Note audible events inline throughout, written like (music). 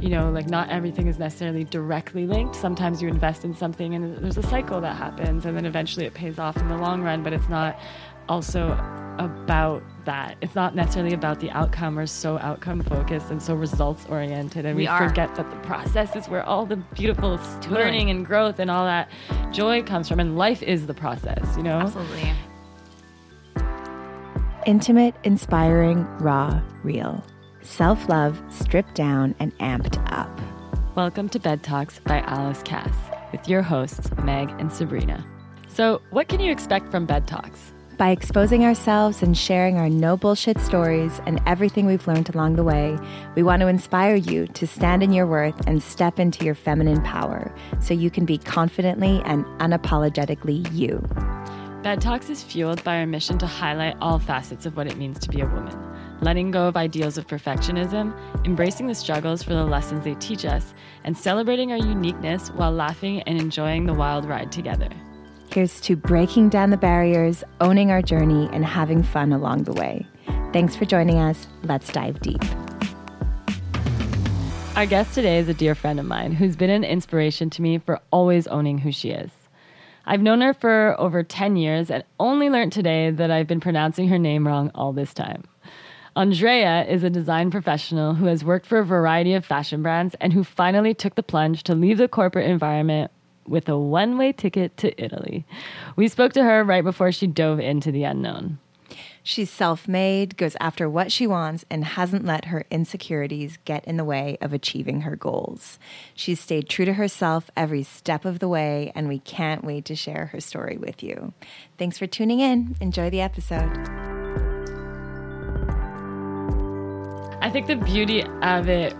you know, like not everything is necessarily directly linked. Sometimes you invest in something and there's a cycle that happens and then eventually it pays off in the long run, but it's not also about that. It's not necessarily about the outcome. We're so outcome focused and so results oriented, and we, We forget that the process is where all the beautiful learning and growth and all that joy comes from. And life is the process, you know? Absolutely. Intimate, inspiring, raw, real. Self love stripped down and amped up. Welcome to Bed Talks by Alice Cass with your hosts, Meg and Sabrina. So, what can you expect from Bed Talks? By exposing ourselves and sharing our no bullshit stories and everything we've learned along the way, we want to inspire you to stand in your worth and step into your feminine power so you can be confidently and unapologetically you. Bed Talks is fueled by our mission to highlight all facets of what it means to be a woman, letting go of ideals of perfectionism, embracing the struggles for the lessons they teach us, and celebrating our uniqueness while laughing and enjoying the wild ride together. Here's to breaking down the barriers, owning our journey, and having fun along the way. Thanks for joining us. Let's dive deep. Our guest today is a dear friend of mine who's been an inspiration to me for always owning who she is. I've known her for over 10 years and only learned today that I've been pronouncing her name wrong all this time. Andrea is a design professional who has worked for a variety of fashion brands and who finally took the plunge to leave the corporate environment with a one way ticket to Italy. We spoke to her right before she dove into the unknown. She's self made, goes after what she wants, and hasn't let her insecurities get in the way of achieving her goals. She's stayed true to herself every step of the way, and we can't wait to share her story with you. Thanks for tuning in. Enjoy the episode. I think the beauty of it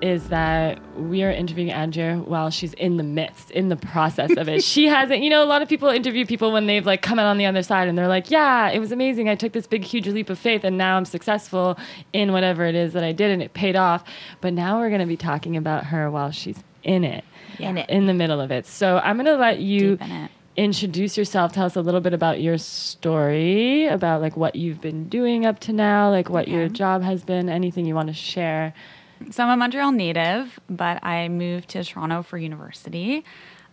is that we are interviewing Andrea while she's in the midst, in the process of it. (laughs) she hasn't, you know, a lot of people interview people when they've like come out on the other side and they're like, yeah, it was amazing. I took this big, huge leap of faith and now I'm successful in whatever it is that I did and it paid off. But now we're going to be talking about her while she's in it, In it. in the middle of it. So I'm going to let you Deep in it. Introduce yourself. Tell us a little bit about your story, about like what you've been doing up to now, like what your job has been, anything you want to share. So I'm a Montreal native, but I moved to Toronto for university.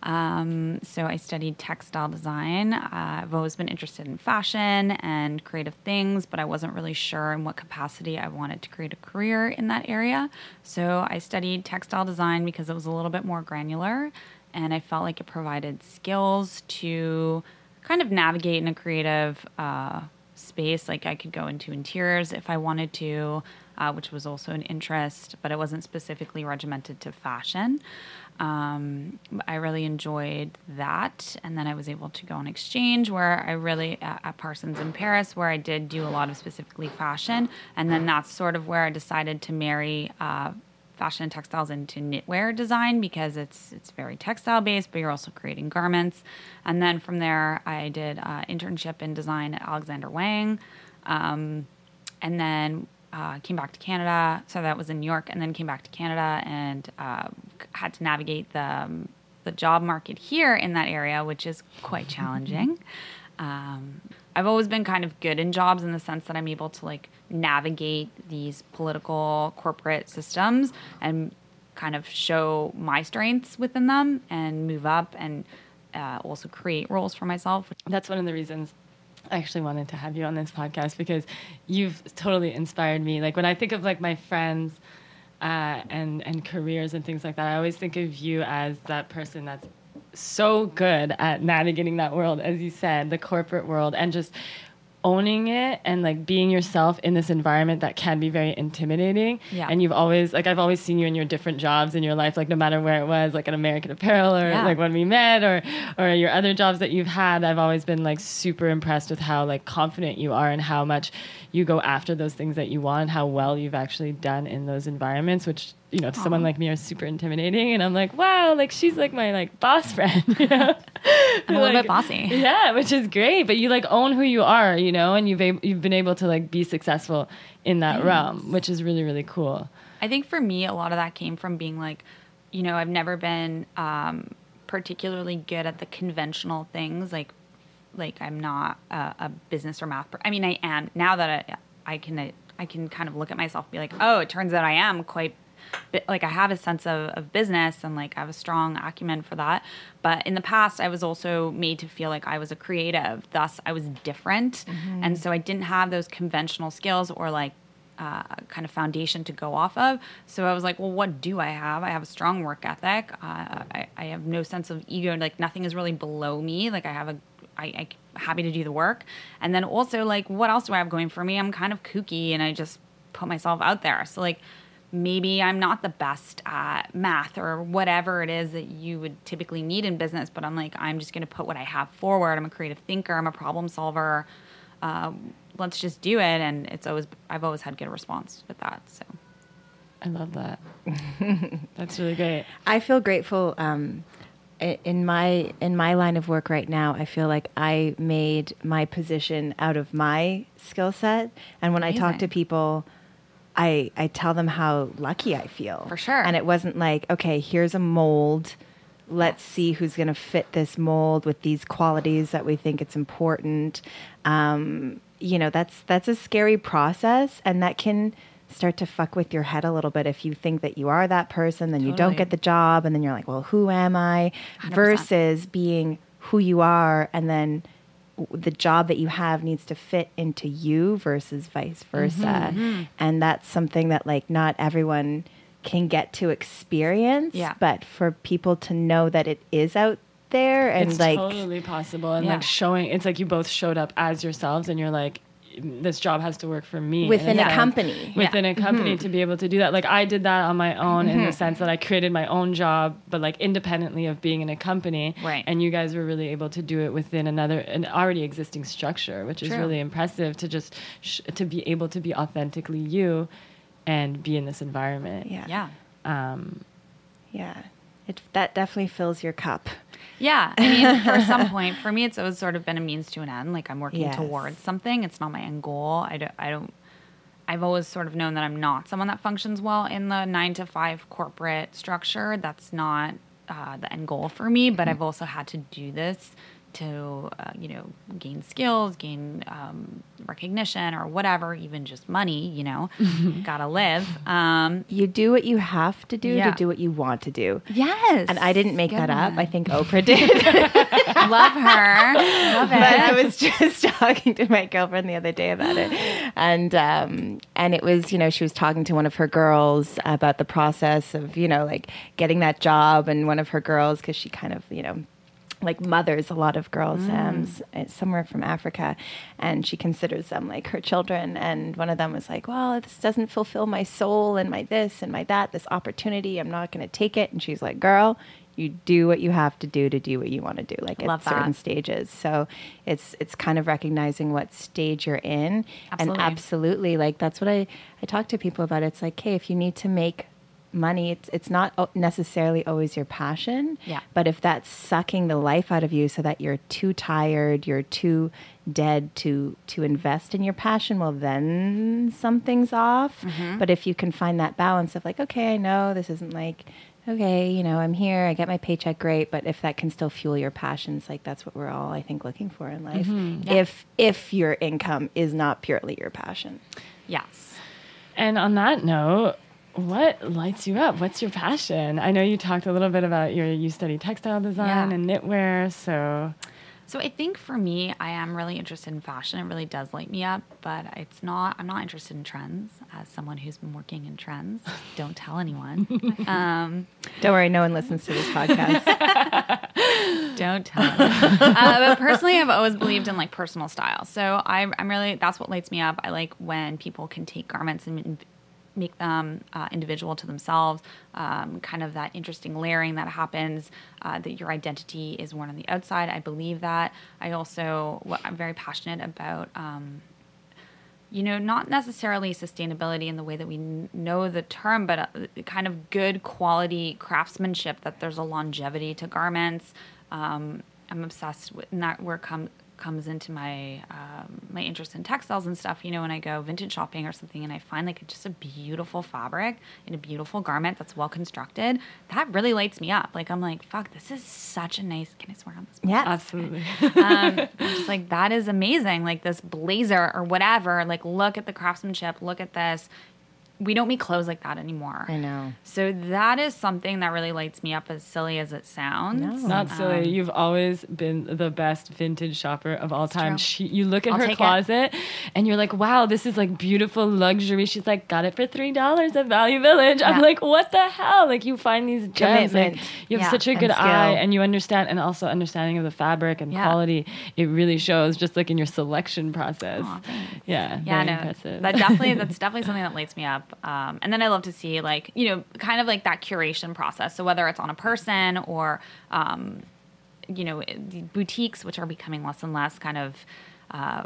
Um, so I studied textile design. Uh, I've always been interested in fashion and creative things, but I wasn't really sure in what capacity I wanted to create a career in that area. So I studied textile design because it was a little bit more granular, and I felt like it provided skills to kind of navigate in a creative uh, space. Like I could go into interiors if I wanted to, uh, which was also an interest, but it wasn't specifically regimented to fashion. Um, I really enjoyed that, and then I was able to go on exchange where I really at, at Parsons in Paris, where I did do a lot of specifically fashion, and then that's sort of where I decided to marry. Uh, fashion and textiles into knitwear design because it's it's very textile based, but you're also creating garments. And then from there, I did uh, internship in design at Alexander Wang, um, and then uh, came back to Canada. So that was in New York, and then came back to Canada and uh, had to navigate the um, the job market here in that area, which is quite challenging. Um, I've always been kind of good in jobs in the sense that I'm able to like navigate these political corporate systems and kind of show my strengths within them and move up and uh, also create roles for myself. That's one of the reasons I actually wanted to have you on this podcast because you've totally inspired me. Like when I think of like my friends uh, and and careers and things like that, I always think of you as that person that's so good at navigating that world, as you said, the corporate world, and just owning it and like being yourself in this environment that can be very intimidating. Yeah. And you've always like I've always seen you in your different jobs in your life, like no matter where it was, like at American Apparel or Yeah. like when we met or or your other jobs that you've had. I've always been like super impressed with how like confident you are and how much you go after those things that you want, how well you've actually done in those environments, which you know, to someone like me are super intimidating. And I'm like, wow, like she's like my like boss friend, (laughs) you know? I'm a little Like, bit bossy. Yeah, which is great. But you like own who you are, you know, and you've ab- you've been able to like be successful in that realm, which is really really cool. I think for me, a lot of that came from being like, you know, I've never been um, particularly good at the conventional things. Like, like I'm not a, a business or math. Per- I mean, I am now that I, I can I can kind of look at myself and be like, oh, it turns out I am quite like I have a sense of, of business and like I have a strong acumen for that. But in the past, I was also made to feel like I was a creative. Thus, I was different, and so I didn't have those conventional skills or like uh, kind of foundation to go off of. So I was like, well, what do I have? I have a strong work ethic. Uh, I, I have no sense of ego. Like nothing is really below me. Like I have a, I, I happy to do the work. And then also like, what else do I have going for me? I'm kind of kooky and I just put myself out there. So like, maybe I'm not the best at math or whatever it is that you would typically need in business, but I'm like, I'm just going to put what I have forward. I'm a creative thinker. I'm a problem solver. Um, let's just do it. And it's always, I've always had good response with that. So I love that. (laughs) That's really great. I feel grateful. Um, in my in my line of work right now, I feel like I made my position out of my skill set. And when I talk to people, I I tell them how lucky I feel. For sure. And it wasn't like, okay, here's a mold. Let's see who's going to fit this mold with these qualities that we think it's important. Um, you know, that's that's a scary process, and that can start to fuck with your head a little bit if you think that you are that person, then you don't get the job, and then you're like, well, who am I? Versus being who you are, and then the job that you have needs to fit into you versus vice versa. Mm-hmm. And that's something that like not everyone can get to experience. Yeah. But for people to know that it is out there and it's like totally possible and Yeah. like showing it's like you both showed up as yourselves and you're like this job has to work for me within a sense. company. within a company to be able to do that like i did that on my own in the sense that i created my own job but like independently of being in a company Right. and you guys were really able to do it within another an already existing structure which is really impressive to just sh- to be able to be authentically you and be in this environment Yeah. yeah. um Yeah. It, that definitely fills your cup. Yeah, I mean, for some (laughs) point, for me, it's always sort of been a means to an end. Like I'm working Yes. towards something. It's not my end goal. I don't. I don't. I've always sort of known that I'm not someone that functions well in the nine to five corporate structure. That's not uh, the end goal for me. But I've also had to do this to, uh, you know, gain skills, gain um, recognition, or whatever, even just money. You know, (laughs) gotta live. Um, You do what you have to do Yeah. to do what you want to do. yes, And I didn't make Good that up. one. I think Oprah did. (laughs) love her. Love but I was just (laughs) talking to my girlfriend the other day about it, and um, and it was you know she was talking to one of her girls about the process of you know like getting that job, and one of her girls because she kind of you know like mothers a lot of girls um, s- uh, somewhere from Africa, and she considers them like her children. And one of them was like, "Well, this doesn't fulfill my soul and my this and my that. This opportunity, I'm not going to take it." And she's like, "Girl." You do what you have to do to do what you want to do, like Love at certain stages. So it's it's kind of recognizing what stage you're in, and Absolutely. absolutely, like that's what I I talk to people about. It's like, hey, if you need to make money, it's it's not necessarily always your passion. Yeah. But if that's sucking the life out of you, so that you're too tired, you're too dead to to invest in your passion, well, then something's off. Mm-hmm. But if you can find that balance of like, okay, I know this isn't like. Okay, you know, I'm here. I get my paycheck, great. But if that can still fuel your passions, like that's what we're all, I think, looking for in life. Mm-hmm. Yeah. If if your income is not purely your passion, Yes. And on that note, what lights you up? What's your passion? I know you talked a little bit about your you study textile design Yeah. and knitwear, so So I think for me, I am really interested in fashion. It really does light me up, but it's not. I'm not interested in trends. As someone who's been working in trends, (laughs) don't tell anyone. um, don't worry, no one listens to this podcast. (laughs) don't tell. Anyone. uh, but personally, I've always believed in like personal style. So I, I'm really that's what lights me up. I like when people can take garments and make them uh, individual to themselves. Um, kind of that interesting layering that happens. Uh, that your identity is worn on the outside. I believe that. I also what I'm very passionate about. Um, you know, not necessarily sustainability in the way that we n- know the term, but uh, kind of good quality craftsmanship. That there's a longevity to garments. Um, I'm obsessed with, and that where come comes into my um, my interest in textiles and stuff. You know, when I go vintage shopping or something, and I find like just a beautiful fabric in a beautiful garment that's well constructed, that really lights me up. Like I'm like, fuck, this is such a nice. Can I swear on this? Yeah, absolutely. um, I'm (laughs) just like that is amazing. Like this blazer or whatever. Like look at the craftsmanship. Look at this. We don't make clothes like that anymore. I know. So that is something that really lights me up, as silly as it sounds. No. Not silly. Um, You've always been the best vintage shopper of all time. She, you look at I'll her take it. closet and you're like, wow, this is like beautiful luxury. She's like, got it for $3 at Value Village. I'm like, what the hell? Like, you find these gems. Like, you have Yeah. such a good skill. eye and you understand, and also understanding of the fabric and Yeah. quality. It really shows just like in your selection process. Aw, thanks. Yeah. yeah, very no, impressive. that definitely (laughs) that's definitely something that lights me up. Um, and then I love to see like you know kind of like that curation process. So whether it's on a person or um, you know boutiques, which are becoming less and less kind of. Uh,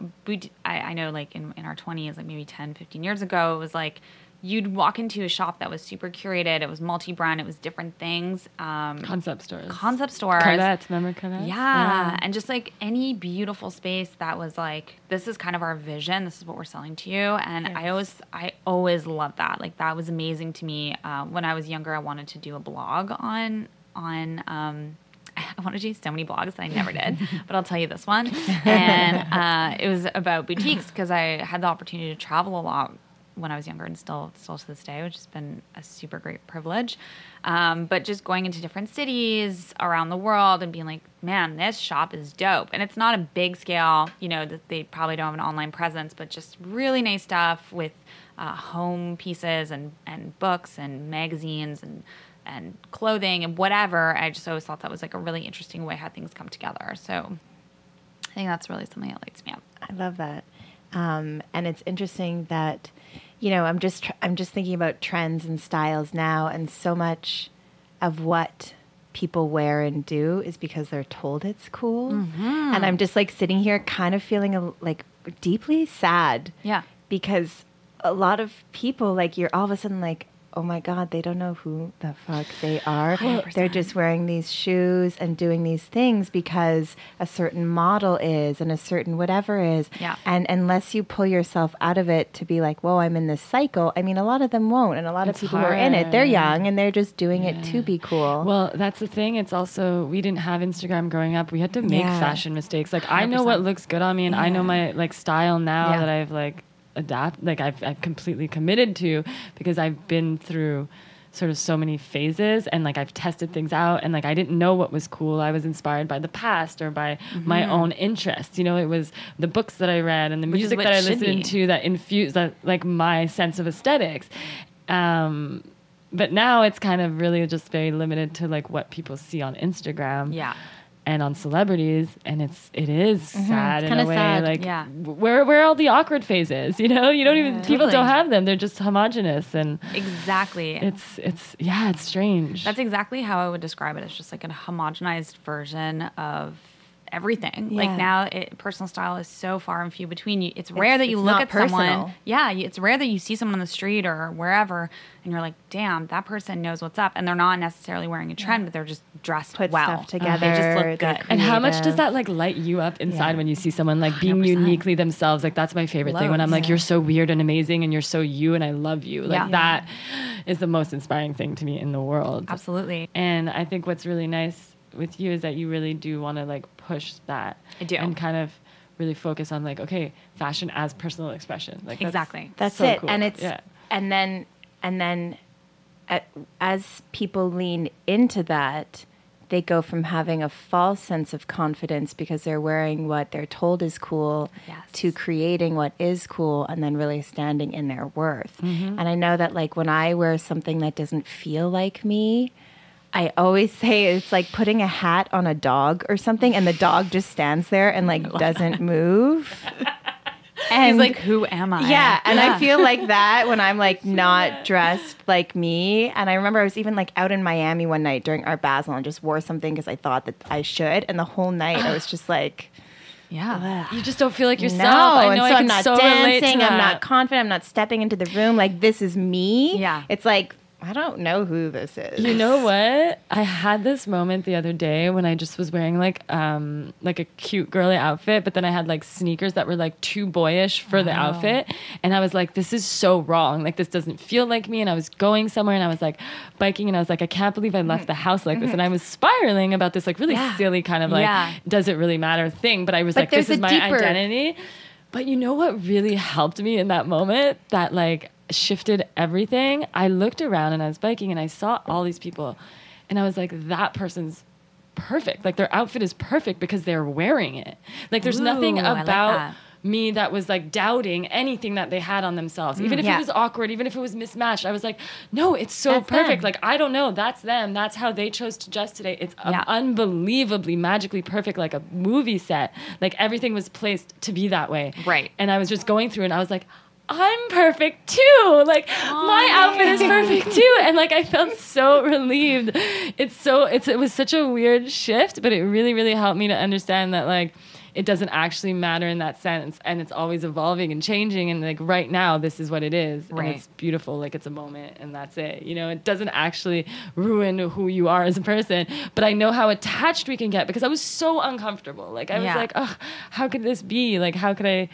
I, I know like in, in our 20s like maybe 10 15 years ago it was like you'd walk into a shop that was super curated it was multi-brand it was different things um, Concept stores. concept stores Colette, remember Colette? yeah. And just like any beautiful space that was like, this is kind of our vision. This is what we're selling to you. And I always, I always loved that. Like that was amazing to me. Uh, when I was younger, I wanted to do a blog on, on, um, (laughs) I wanted to do so many blogs that I never did, (laughs) but I'll tell you this one. And uh, it was about boutiques because I had the opportunity to travel a lot when I was younger and still still to this day, which has been a super great privilege. Um, but just going into different cities around the world and being like, man, this shop is dope. And it's not a big scale, you know, that they probably don't have an online presence, but just really nice stuff with uh, home pieces and, and books and magazines and and clothing and whatever. I just always thought that was like a really interesting way how things come together. So I think that's really something that lights me up. I love that. Um, and it's interesting that, you know, I'm just I'm just thinking about trends and styles now, and so much of what people wear and do is because they're told it's cool. Mm-hmm. And I'm just like sitting here, kind of feeling a, like deeply sad. Yeah. because a lot of people like you're all of a sudden like oh my god they don't know who the fuck they are they're just wearing these shoes and doing these things because a certain model is and a certain whatever is Yeah. and unless you pull yourself out of it to be like whoa i'm in this cycle i mean a lot of them won't and a lot It's of people who are in it they're young and they're just doing it to be cool Well, that's the thing. It's also we didn't have Instagram growing up. We had to make Yeah. fashion mistakes. Like I know what looks good on me, and I know my like style now Yeah. that I've like adapt, like I've I've completely committed to because I've been through sort of so many phases and like I've tested things out and like I didn't know what was cool. I was inspired by the past or by my own interests. You know, it was the books that I read and the Which music that I listened be. to that infused that like my sense of aesthetics. Um, but now it's kind of really just very limited to like what people see on Instagram Yeah. And on celebrities and it's it is sad in Mm-hmm. kinda a way sad. like Yeah. where where are all the awkward phases (laughs) you know you don't even people Totally. don't have them they're just homogenous and Exactly. it's it's yeah it's strange That's exactly how I would describe it. It's just like a homogenized version of everything. Like now, it, personal style is so far and few between. You, it's rare It's- that you look at personal. someone. Yeah, it's rare that you see someone on the street or wherever, and you're like, "Damn, that person knows what's up," and they're not necessarily wearing a trend, but they're just dressed Put well. stuff They together, just look good. and how much does that like light you up inside Yeah. when you see someone like being 100%. uniquely themselves like that's my favorite thing when i'm like you're so weird and amazing and you're so you and i love you like Yeah. that is the most inspiring thing to me in the world Absolutely. And I think what's really nice with you is that you really do want to like push that. I do. And kind of really focus on like, okay, fashion as personal expression. Like that's- Exactly. That's so it. cool. And it's yeah. and then and then uh, as people lean into that, they go from having a false sense of confidence because they're wearing what they're told is cool Yes. to creating what is cool and then really standing in their worth. Mm-hmm. And I know that like when I wear something that doesn't feel like me, I always say it's like putting a hat on a dog or something and the dog just stands there and like (laughs) doesn't move. And He's like, "Who am I?" yeah, and I feel like (laughs) that when I'm like not dressed like me. And I remember I was even like out in Miami one night during Art Basel and just wore something because I thought that I should. And the whole night I was just like, (sighs) yeah. You just don't feel like yourself. no. I and know so I I'm can not so dancing. I'm not confident. I'm not stepping into the room like this is me. Yeah. It's like I don't know who this is. You know (laughs) what? I had this moment the other day when I just was wearing like um like a cute girly outfit, but then I had like sneakers that were like too boyish for the outfit, and I was like, this is so wrong. Like this doesn't feel like me. And I was going somewhere, and I was like biking, and I was like, I can't believe I left the house like this, and I was spiraling about this like really Yeah. silly kind of like Yeah. does it really matter thing. But I was But like, this is my deeper- identity. But you know what really helped me in that moment? That like shifted everything. I looked around and I was biking and I saw all these people and I was like, that person's perfect. Like their outfit is perfect because they're wearing it. Like there's nothing Ooh, like about that. me that was like doubting anything that they had on themselves. Even if yeah. it was awkward, even if it was mismatched, I was like, no, it's so That's perfect. them. Like I don't know, that's them. That's how they chose to dress today. It's Yeah. unbelievably magically perfect like a movie set. Like everything was placed to be that way. Right. And I was just going through and I was like, I'm perfect too. Like my outfit is perfect (laughs) too. And like I felt so relieved. It's so it's it was such a weird shift, but it really, really helped me to understand that like it doesn't actually matter in that sense. And it's always evolving and changing. And like right now this is what it is. Right. and it's beautiful. Like it's a moment. And that's it. You know it doesn't actually ruin who you are as a person. But i know how attached we can get because i was so uncomfortable. Like i was like oh how could this be? Like how could i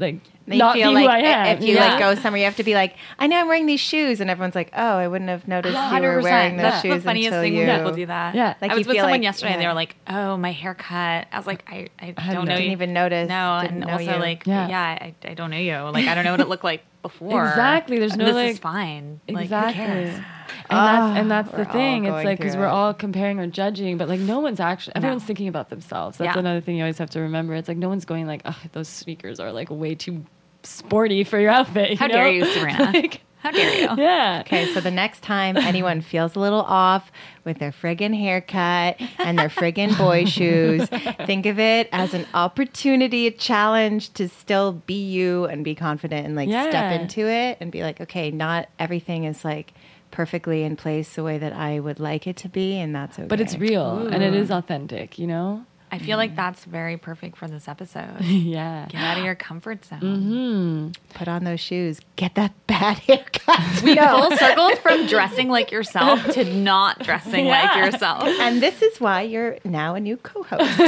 like They not feel be like who i am if you Yeah. like go somewhere, you have to be like, I know I'm wearing these shoes, and everyone's like, Oh, I wouldn't have noticed you were wearing those That's shoes the funniest until thing you. when people do that. Yeah. Like I was with someone like- yesterday and they were like, "Oh, my haircut." I was like, "I, I don't know Didn't you." even notice. No, didn't and know also you. like, Yeah. yeah, I, I don't know you. Like, I don't know what it looked like before. Exactly. There's no, this like- is fine. Like, who exactly cares? and that's and that's Ah, the thing it's like because we're all comparing or judging but like no one's actually everyone's thinking about themselves that's Yeah. another thing you always have to remember it's like no one's going like oh those sneakers are like way too sporty for your outfit You How you dare know? you, Serena? (laughs) Like, How dare you? (laughs) yeah Okay, so the next time anyone feels a little off with their friggin' haircut and their friggin' boy (laughs) shoes, think of it as an opportunity, a challenge to still be you and be confident and like Yeah. step into it and be like, okay, not everything is like perfectly in place the way that I would like it to be, and that's okay. but it's real and it is authentic you know I feel like that's very perfect for this episode. (laughs) yeah Get out of your comfort zone. mm-hmm. Put on those shoes. Get that bad (laughs) haircut. We No. full circled from (laughs) dressing like yourself to not dressing Yeah. like yourself. And this is why you're now a new co-host.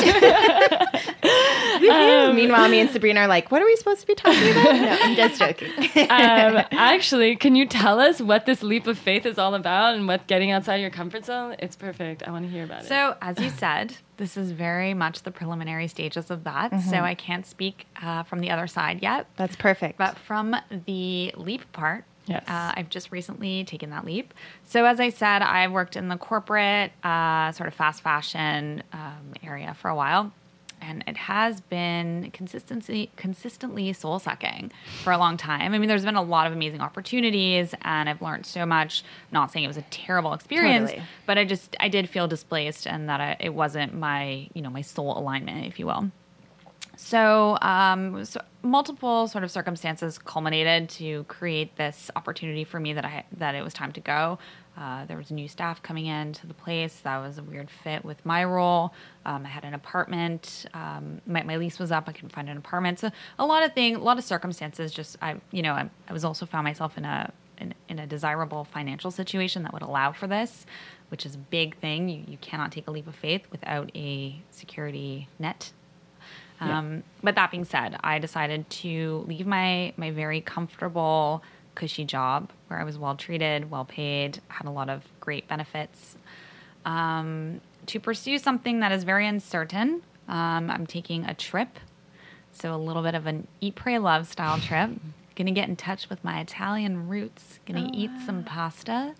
Um, Meanwhile, me and Sabrina are like, "What are we supposed to be talking about?" No, I'm just joking. um, actually can you tell us what this leap of faith is all about and what getting outside your comfort zone it's perfect i want to hear about it So, as you said, this is very much the preliminary stages of that. So, I can't speak uh, from the other side yet. That's perfect. But from the leap part, Yes. uh, I've just recently taken that leap. So, as I said, I've worked in the corporate, uh, sort of fast fashion um, area for a while. And it has been consistency, consistently soul sucking for a long time. I mean, there's been a lot of amazing opportunities, and I've learned so much. not saying it was a terrible experience, Totally. but I just I did feel displaced, and that I, it wasn't my you know my soul alignment, if you will. So, um, so multiple sort of circumstances culminated to create this opportunity for me that I that it was time to go. Uh, there was new staff coming into the place. That was a weird fit with my role. Um, I had an apartment. Um, my, my lease was up. I couldn't find an apartment. So a lot of thing, a lot of circumstances. Just I, you know, I, I was also found myself in a in, in a desirable financial situation that would allow for this, which is a big thing. You you cannot take a leap of faith without a security net um, But that being said, I decided to leave my my very comfortable, cushy job where I was well treated, well paid, had a lot of great benefits, um, to pursue something that is very uncertain. Um, I'm taking a trip, so a little bit of an eat, pray, love style trip. (laughs) Gonna get in touch with my Italian roots. Gonna eat some pasta.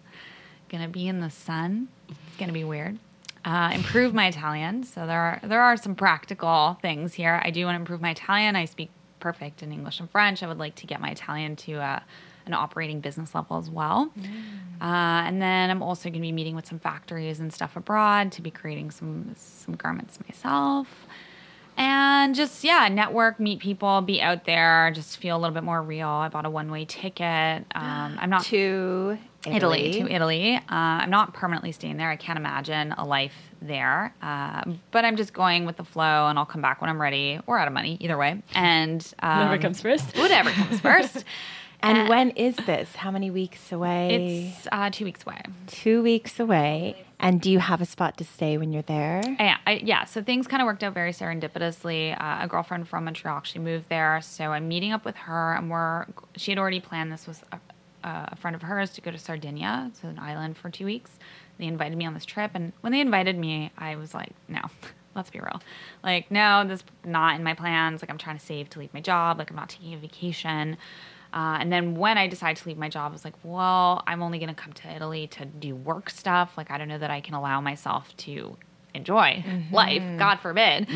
Gonna be in the sun. It's gonna be weird uh, improve my Italian. So there are there are some practical things here. I do want to improve my Italian. I speak perfect in English and French. I would like to get my Italian to uh, an operating business level as well. Uh, and then I'm also going to be meeting with some factories and stuff abroad to be creating some some garments myself. And just yeah, network, meet people, be out there, just feel a little bit more real. I bought a one way ticket. Um, I'm not (gasps) to Italy, Italy. to Italy. Uh, I'm not permanently staying there. I can't imagine a life there. Uh, but I'm just going with the flow, and I'll come back when I'm ready or out of money, either way. And um, Whatever comes first. Whatever comes (laughs) first. And when is this? How many weeks away? It's uh, two weeks away. two weeks away. And do you have a spot to stay when you're there? Yeah, I, yeah. So things kind of worked out very serendipitously. Uh, a girlfriend from Montreal actually moved there, so I'm meeting up with her, and we're. She had already planned this was a, a friend of hers to go to Sardinia, it's an island for two weeks. They invited me on this trip, and when they invited me, I was like, no. (laughs) Let's be real. Like, no, this is not in my plans. Like, I'm trying to save to leave my job. Like, I'm not taking a vacation. Uh, and then when I decided to leave my job, I was like, well, I'm only going to come to Italy to do work stuff. Like, I don't know that I can allow myself to enjoy Mm-hmm. life, God forbid.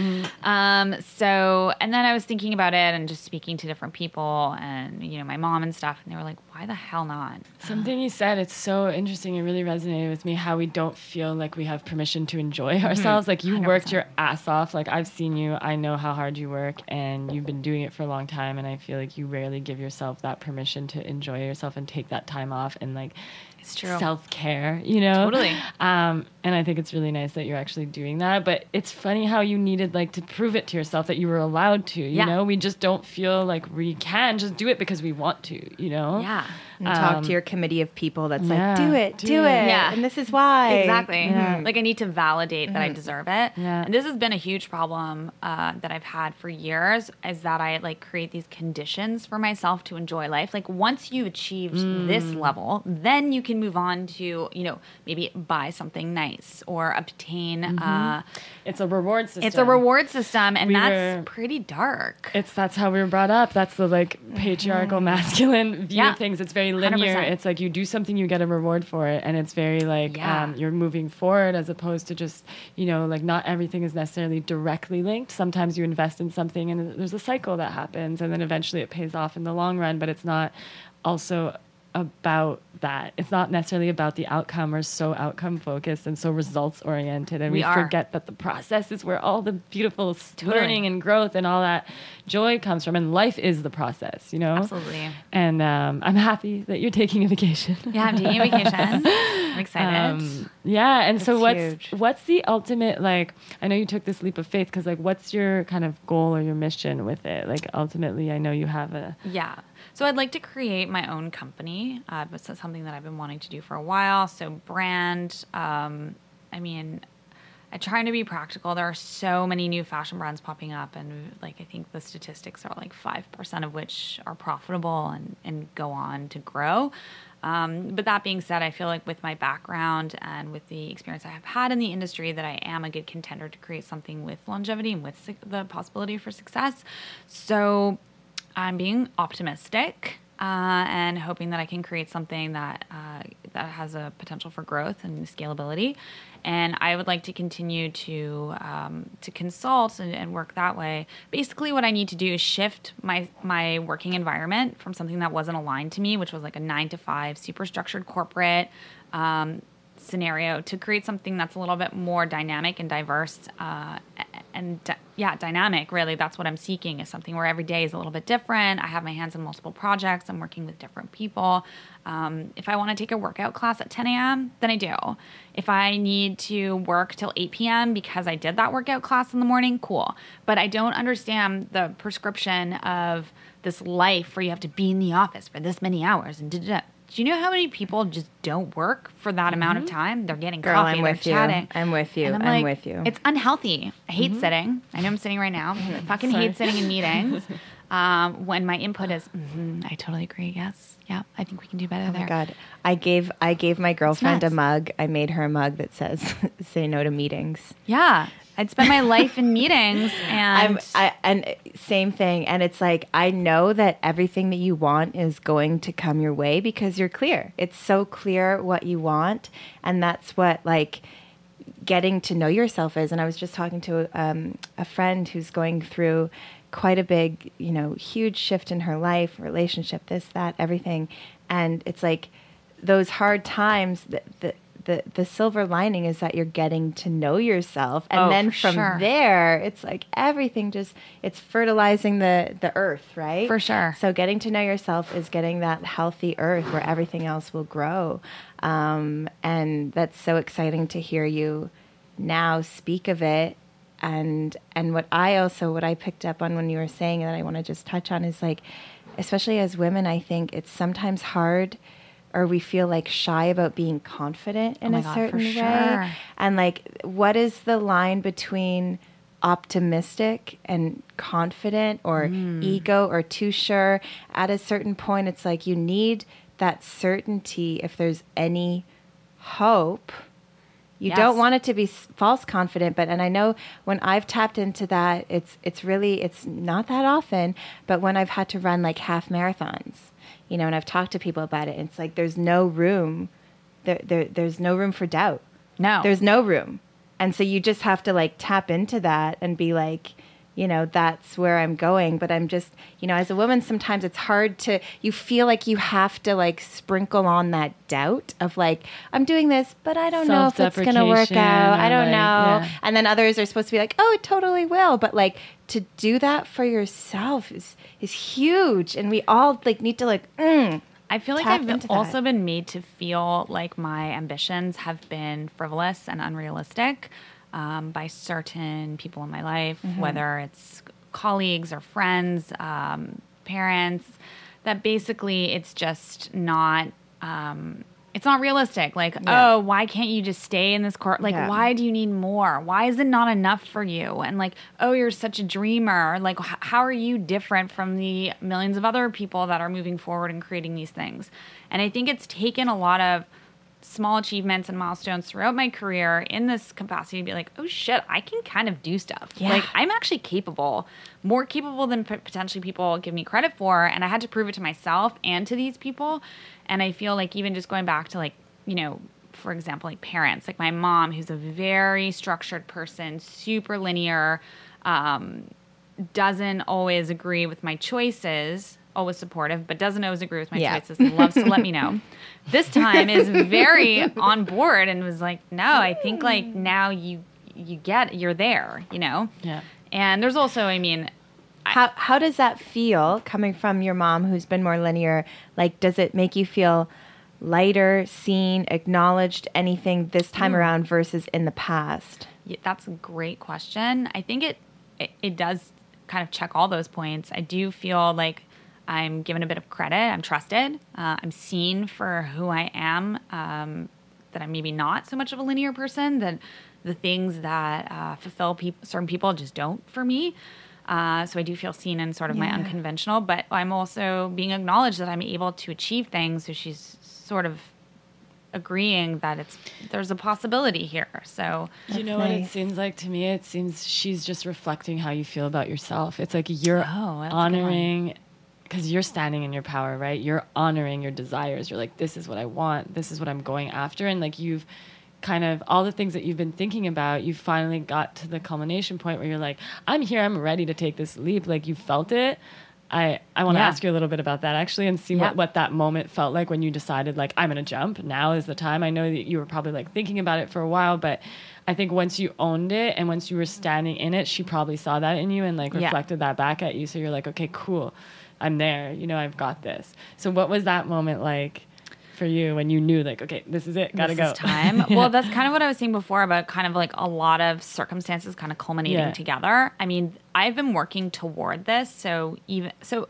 Um, so, and then I was thinking about it and just speaking to different people and, you know, my mom and stuff. And they were like, why the hell not? Something you said, it's so interesting. It really resonated with me how we don't feel like we have permission to enjoy ourselves. Like you worked 100%. your ass off. Like I've seen you, I know how hard you work, and you've been doing it for a long time. And I feel like you rarely give yourself that permission to enjoy yourself and take that time off and like. Self care, you know? Totally. Um, and I think it's really nice that you're actually doing that. But it's funny how you needed like to prove it to yourself that you were allowed to. You Yeah. know, we just don't feel like we can just do it because we want to. You know? Yeah. And talk Um, to your committee of people that's yeah, like, do it, do do, it. it. Yeah. And this is why. Exactly. Yeah. Like I need to validate that I deserve it. Yeah. And this has been a huge problem uh, that I've had for years is that I like create these conditions for myself to enjoy life. Like once you've achieved this level, then you can move on to, you know, maybe buy something nice or obtain uh, It's a reward system. it's a reward system and We that's were- pretty dark. It's that's how we were brought up. That's the like patriarchal masculine view Yeah. of things. It's very linear. 100%. It's like you do something, you get a reward for it, and it's very like Yeah. um, you're moving forward as opposed to just you know like not everything is necessarily directly linked. Sometimes you invest in something and there's a cycle that happens, and then eventually it pays off in the long run. But it's not also about that. It's not necessarily about the outcome. We're so outcome focused and so results oriented, and we, We forget that the process is where all the beautiful Totally. learning and growth and all that joy comes from. And life is the process, you know. Absolutely. And um, I'm happy that you're taking a vacation. Yeah, I'm taking a vacation. I'm (laughs) excited. Um, yeah, and so what's huge. what's the ultimate like? I know you took this leap of faith because like, what's your kind of goal or your mission with it? Like, ultimately, I know you have a Yeah. So I'd like to create my own company. Uh, it's something that I've been wanting to do for a while. So brand. Um, I mean, I try to be practical. There are so many new fashion brands popping up, and like I think the statistics are like five percent of which are profitable and and go on to grow. Um, but that being said, I feel like with my background and with the experience I have had in the industry, that I am a good contender to create something with longevity and with the possibility for success. So I'm being optimistic uh, and hoping that I can create something that uh, that has a potential for growth and scalability. And I would like to continue to um, to consult and, and work that way. Basically, what I need to do is shift my my working environment from something that wasn't aligned to me, which was like a nine to five, super structured corporate. Um, scenario to create something that's a little bit more dynamic and diverse uh, and yeah dynamic really that's what i'm seeking is something where every day is a little bit different. I have my hands in multiple projects. I'm working with different people. Um, if i want to take a workout class at 10 a.m then i do. If i need to work till 8 p.m because i did that workout class in the morning cool. But i don't understand the prescription of this life where you have to be in the office for this many hours and da da. Do you know how many people just don't work for that amount of time? They're getting Girl, coffee, I'm with you. chatting. I'm with you. And I'm like, with you. It's unhealthy. I hate sitting. I know I'm sitting right now. (laughs) I fucking Sorry. hate sitting in meetings. (laughs) um, when my input is, mm I totally agree. Yes, yeah, I think we can do better Oh there. my god! I gave I gave my girlfriend a mug. I made her a mug that says (laughs) "Say no to meetings." Yeah, I'd spend my life in meetings, (laughs) and I'm I, and same thing. And it's like I know that everything that you want is going to come your way because you're clear. It's so clear what you want, and that's what like getting to know yourself is. And I was just talking to um, a friend who's going through quite a big, you know, huge shift in her life, relationship, this, that, everything. And it's like those hard times, that, the, the, the silver lining is that you're getting to know yourself. And Oh, then from sure. there, it's like everything just, it's fertilizing the, the earth, right? For sure. So getting to know yourself is getting that healthy earth where everything else will grow. Um, and that's so exciting to hear you now speak of it. And and what I also what I picked up on when you were saying that I want to just touch on is like, especially as women, I think it's sometimes hard or we feel like shy about being confident in Oh a God, for certain way. sure. And like, what is the line between optimistic and confident or Hmm. ego or too sure? At a certain point, it's like you need that certainty if there's any hope. You Yes. don't want it to be false confident, but and I know when I've tapped into that, it's it's really it's not that often, but when I've had to run like half marathons, you know, and I've talked to people about it. And it's like there's no room, there, there there's no room for doubt. No. there's no room, and so you just have to like tap into that and be like, you know, that's where I'm going. But I'm just, you know, as a woman, sometimes it's hard to. You feel like you have to like sprinkle on that doubt of like I'm doing this, but I don't know if it's gonna work out. I don't like, know. yeah. And then others are supposed to be like, oh, it totally will. But like to do that for yourself is is huge, and we all like need to like. Mm, I feel like I've also that. been made to feel like my ambitions have been frivolous and unrealistic um, by certain people in my life, Mm-hmm. whether it's colleagues or friends, um, parents. That basically it's just not. Um, it's not realistic. Like, Yeah. oh, why can't you just stay in this court? Like, Yeah. why do you need more? Why is it not enough for you? And like, oh, you're such a dreamer. Like, h- how are you different from the millions of other people that are moving forward and creating these things? And I think it's taken a lot of small achievements and milestones throughout my career in this capacity to be like, oh shit, I can kind of do stuff. Yeah. Like, I'm actually capable, more capable than p- potentially people give me credit for. And I had to prove it to myself and to these people. And I feel like even just going back to like, you know, for example, like parents, like my mom, who's a very structured person, super linear, um, doesn't always agree with my choices, always supportive, but doesn't always agree with my Yeah. choices and loves to let me (laughs) know. This time is very (laughs) on board and was like, no, I think like hmm. now you you get you're there, you know? Yeah. And there's also, I mean, how how does that feel coming from your mom, who's been more linear? Like, does it make you feel lighter, seen, acknowledged, anything this time hmm. around versus in the past? Yeah, that's a great question. I think it, it it does kind of check all those points. I do feel like I'm given a bit of credit. I'm trusted. Uh, I'm seen for who I am. Um, that I'm maybe not so much of a linear person. That the things that uh, fulfill peop certain people just don't for me. Uh, so I do feel seen in sort of my unconventional, but I'm also being acknowledged that I'm able to achieve things. So she's sort of agreeing that it's there's a possibility here. So Do you know That's what it seems like to me? It seems she's just reflecting how you feel about yourself. It's like you're Oh, that's good honoring because you're standing in your power, right? You're honoring your desires. You're like, this is what I want. This is what I'm going after. And like you've kind of all the things that you've been thinking about, you finally got to the culmination point where you're like, I'm here. I'm ready to take this leap. Like you felt it. I, I want to Yeah. ask you a little bit about that actually and see Yeah. what, what that moment felt like when you decided like I'm gonna jump. Now is the time. I know that you were probably like thinking about it for a while, but I think once you owned it and once you were standing in it, she probably saw that in you and like Yeah. reflected that back at you. So you're like, okay, cool. I'm there. You know, I've got this. So what was that moment like for you when you knew like, okay, this is it. Gotta this go. is (laughs) time. Well, that's kind of what I was saying before about kind of like a lot of circumstances kind of culminating Yeah. together. I mean, I've been working toward this, so even so.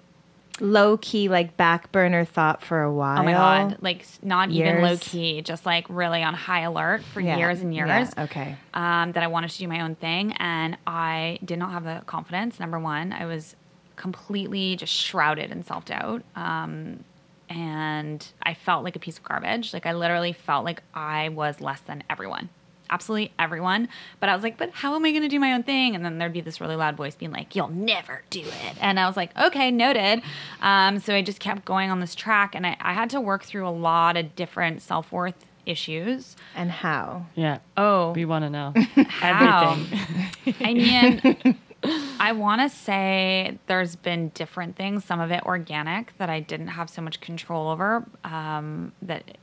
Low key, like back burner thought for a while. Oh my god! Like s- not even low key, just like really on high alert for Yeah. years and years. Yeah, okay. um, that I wanted to do my own thing, and I did not have the confidence. Number one, I was completely just shrouded in self doubt, um, and I felt like a piece of garbage. Like I literally felt like I was less than everyone, absolutely everyone. But I was like, but how am I going to do my own thing? And then there'd be this really loud voice being like, "You'll never do it," and I was like, okay, noted. Um, so I just kept going on this track, and I, I had to work through a lot of different self worth issues. And how? Yeah. Oh, We want to know (laughs) How? everything. I mean, I want to say there's been different things, some of it organic that I didn't have so much control over, um, that,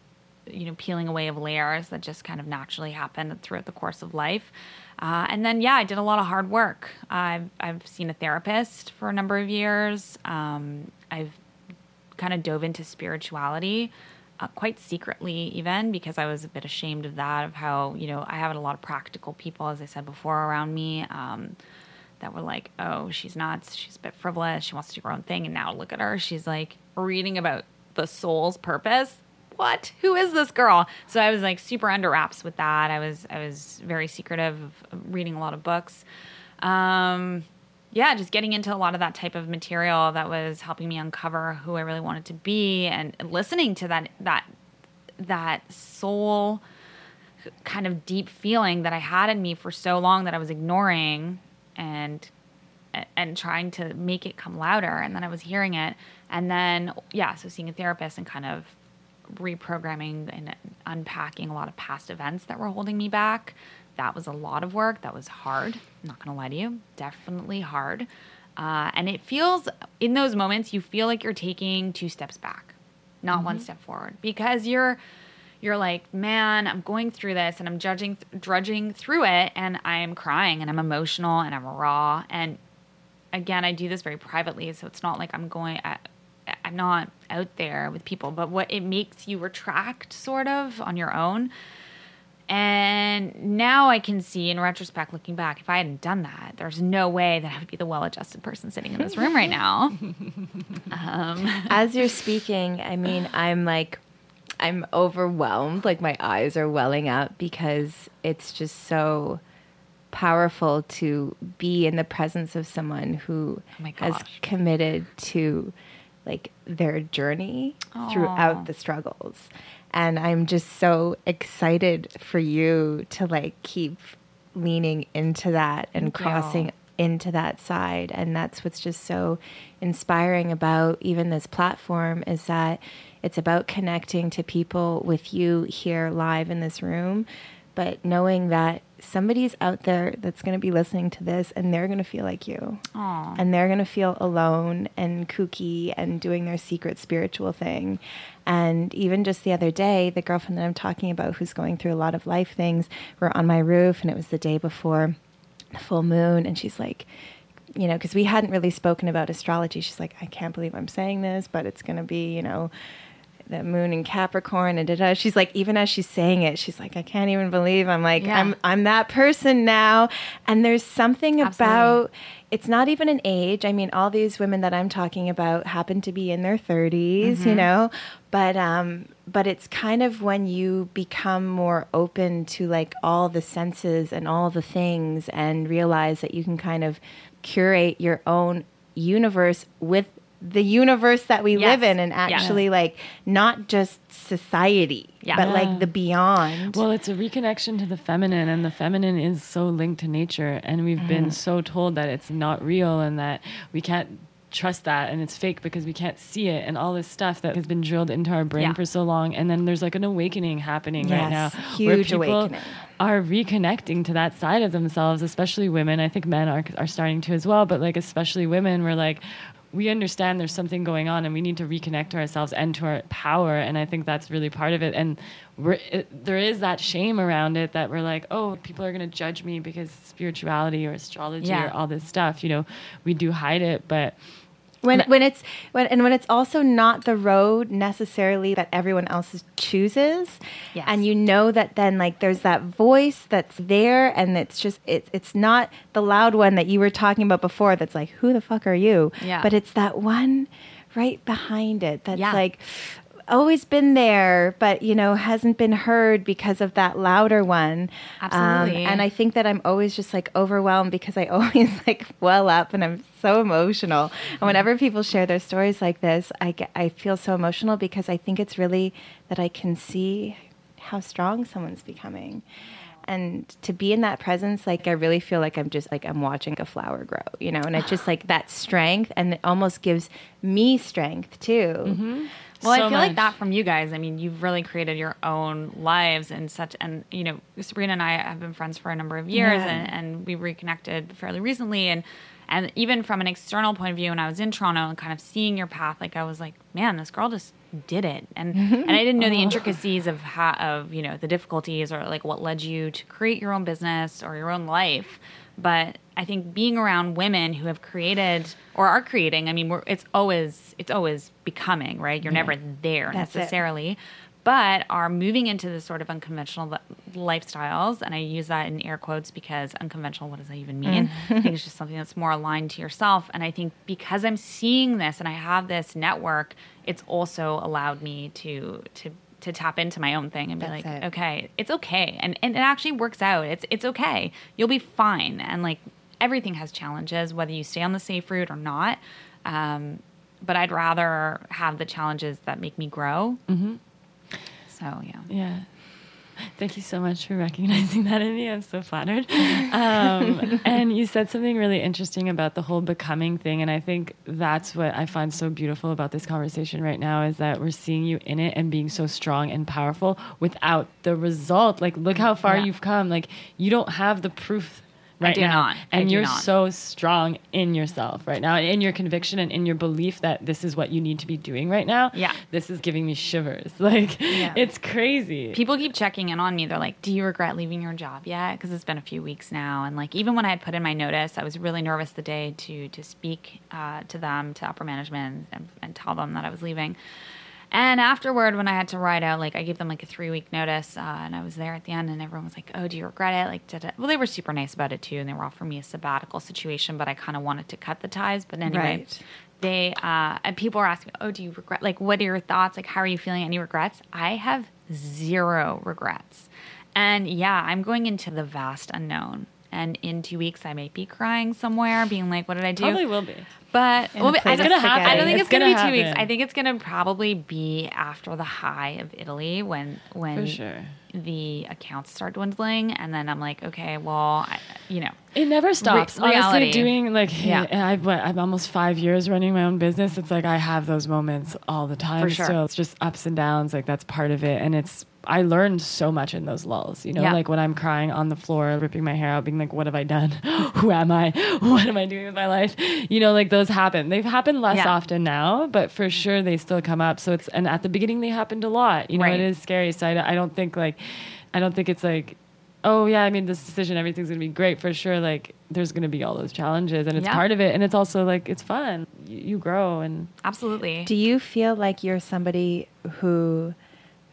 you know, peeling away of layers that just kind of naturally happened throughout the course of life. Uh, and then, yeah, I did a lot of hard work. I've, I've seen a therapist for a number of years. Um, I've kind of dove into spirituality uh, quite secretly even because i was a bit ashamed of that of how you know i have a lot of practical people as i said before around me um, that were like oh she's nuts. She's a bit frivolous. She wants to do her own thing. And now look at her. She's like reading about the soul's purpose. What? Who is this girl? So i was like super under wraps with that. I was i was very secretive of reading a lot of books. Um, yeah, just getting into a lot of that type of material that was helping me uncover who I really wanted to be and listening to that that that soul kind of deep feeling that I had in me for so long that I was ignoring and and trying to make it come louder. And then I was hearing it. And then, yeah, so seeing a therapist and kind of reprogramming and unpacking a lot of past events that were holding me back. That was a lot of work. That was hard. I'm not going to lie to you. Definitely hard. Uh, and it feels, in those moments, you feel like you're taking two steps back, not mm-hmm. one step forward because you're you're like, man, I'm going through this and I'm judging, drudging through it, and I'm crying and I'm emotional and I'm raw. And again, I do this very privately, so it's not like I'm going. I, I'm not out there with people, but what it makes you retract sort of on your own. And now I can see in retrospect, looking back, if I hadn't done that, there's no way that I would be the well adjusted person sitting in this room right now. (laughs) um. As you're speaking, I mean, I'm like I'm overwhelmed. Like my eyes are welling up because it's just so powerful to be in the presence of someone who oh has committed to like their journey Aww. throughout the struggles. And I'm just so excited for you to like keep leaning into that and crossing into that side. And that's what's just so inspiring about even this platform is that it's about connecting to people with you here live in this room, but knowing that somebody's out there that's going to be listening to this and they're going to feel like you. Aww. And they're going to feel alone and kooky and doing their secret spiritual thing. And even just the other day, the girlfriend that I'm talking about who's going through a lot of life things, we're on my roof and it was the day before the full moon. And she's like, you know, because we hadn't really spoken about astrology. She's like, I can't believe I'm saying this, but it's going to be, you know, the moon in Capricorn and da, da. she's like even as she's saying it she's like I can't even believe I'm like yeah. I'm I'm that person now and there's something Absolutely. about it's not even an age I mean all these women that I'm talking about happen to be in their 30s mm-hmm. you know but um but it's kind of when you become more open to like all the senses and all the things and realize that you can kind of curate your own universe with the universe that we yes. live in and actually yes. like not just society yeah. but yeah. like the beyond well it's a reconnection to the feminine and the feminine is so linked to nature and we've mm. been so told that it's not real and that we can't trust that and it's fake because we can't see it and all this stuff that has been drilled into our brain yeah. for so long and then there's like an awakening happening yes, right now huge where people awakening. are reconnecting to that side of themselves especially women i think men are, are starting to as well but like especially women we're like we understand there's something going on and we need to reconnect to ourselves and to our power and i think that's really part of it and it, there is that shame around it that we're like oh people are going to judge me because spirituality or astrology yeah. or all this stuff you know we do hide it but when when it's when and when it's also not the road necessarily that everyone else chooses yes. and you know that then like there's that voice that's there and it's just it's it's not the loud one that you were talking about before that's like who the fuck are you yeah. but it's that one right behind it that's yeah. like always been there, but you know hasn't been heard because of that louder one. Absolutely. Um, and I think that I'm always just like overwhelmed because I (laughs) always like well up and I'm so emotional. And whenever people share their stories like this, I get, I feel so emotional because I think it's really that I can see how strong someone's becoming and to be in that presence like i really feel like i'm just like i'm watching a flower grow you know and it's just like that strength and it almost gives me strength too mm-hmm. Well, so I feel much. like that from you guys. I mean, you've really created your own lives and such. And you know, Sabrina and I have been friends for a number of years, yeah. and, and we reconnected fairly recently. And and even from an external point of view, when I was in Toronto and kind of seeing your path, like I was like, man, this girl just did it, and (laughs) and I didn't know the intricacies of how of you know the difficulties or like what led you to create your own business or your own life. But I think being around women who have created or are creating, I mean, it's always it's always becoming, right? You're yeah. never there That's necessarily. It. But are moving into this sort of unconventional lifestyles, and I use that in air quotes because unconventional, what does that even mean? Mm. (laughs) I think it's just something that's more aligned to yourself. And I think because I'm seeing this and I have this network, it's also allowed me to to to tap into my own thing and be That's like, it. okay, it's okay. And and it actually works out. It's it's okay. You'll be fine. And like everything has challenges, whether you stay on the safe route or not. Um, but I'd rather have the challenges that make me grow. Mm-hmm. So yeah. Yeah. (laughs) Thank you so much for recognizing that in me. I'm so flattered. Um, (laughs) and you said something really interesting about the whole becoming thing. And I think that's what I find so beautiful about this conversation right now is that we're seeing you in it and being so strong and powerful without the result. Like, look how far Yeah. you've come. Like, you don't have the proof right do now. not. And you're not. so strong in yourself right now, in your conviction and in your belief that this is what you need to be doing right now. Yeah. This is giving me shivers. (laughs) Like, Yeah. it's crazy. People keep checking in on me. They're like, "Do you regret leaving your job yet?" Because it's been a few weeks now, and like even when I had put in my notice, I was really nervous the day to to speak uh, to them, to upper management, and, and tell them that I was leaving. And afterward, when I had to write out, like I gave them like a three week notice, uh, and I was there at the end, and everyone was like, "Oh, do you regret it?" Like, did it? Well, they were super nice about it too, and they were offering me a sabbatical situation, but I kind of wanted to cut the ties. But anyway, Right. they uh, and people were asking, "Oh, do you regret? Like, what are your thoughts? Like, how are you feeling? Any regrets?" I have zero regrets, and yeah, I'm going into the vast unknown. And in two weeks, I might be crying somewhere, being like, "What did I do?" Probably will be. But well, I don't, happen. I don't think It's it's, gonna, gonna be two weeks. happen. I think it's gonna probably be after the high of Italy when when sure. the accounts start dwindling, and then I'm like, okay, well, I, you know, It never stops. reality. Honestly, doing like Yeah. (laughs) what, I'm almost five years running my own business. It's like I have those moments all the time. For sure. Still, it's just ups and downs. Like that's part of it, and it's. I learned so much in those lulls. You know, Yeah. like when I'm crying on the floor, ripping my hair out, being like, "What have I done? (laughs) Who am I? (laughs) What am I doing with my life?" You know, like those happen. They've happened less Yeah. often now, but for sure they still come up. So it's and at the beginning they happened a lot. You know, Right. it is scary. So I, I don't think like, I don't think it's like oh yeah, I made this decision, everything's gonna be great for sure. Like there's gonna be all those challenges, and it's Yeah. part of it, and it's also like it's fun. You, you grow, and absolutely. Do you feel like you're somebody who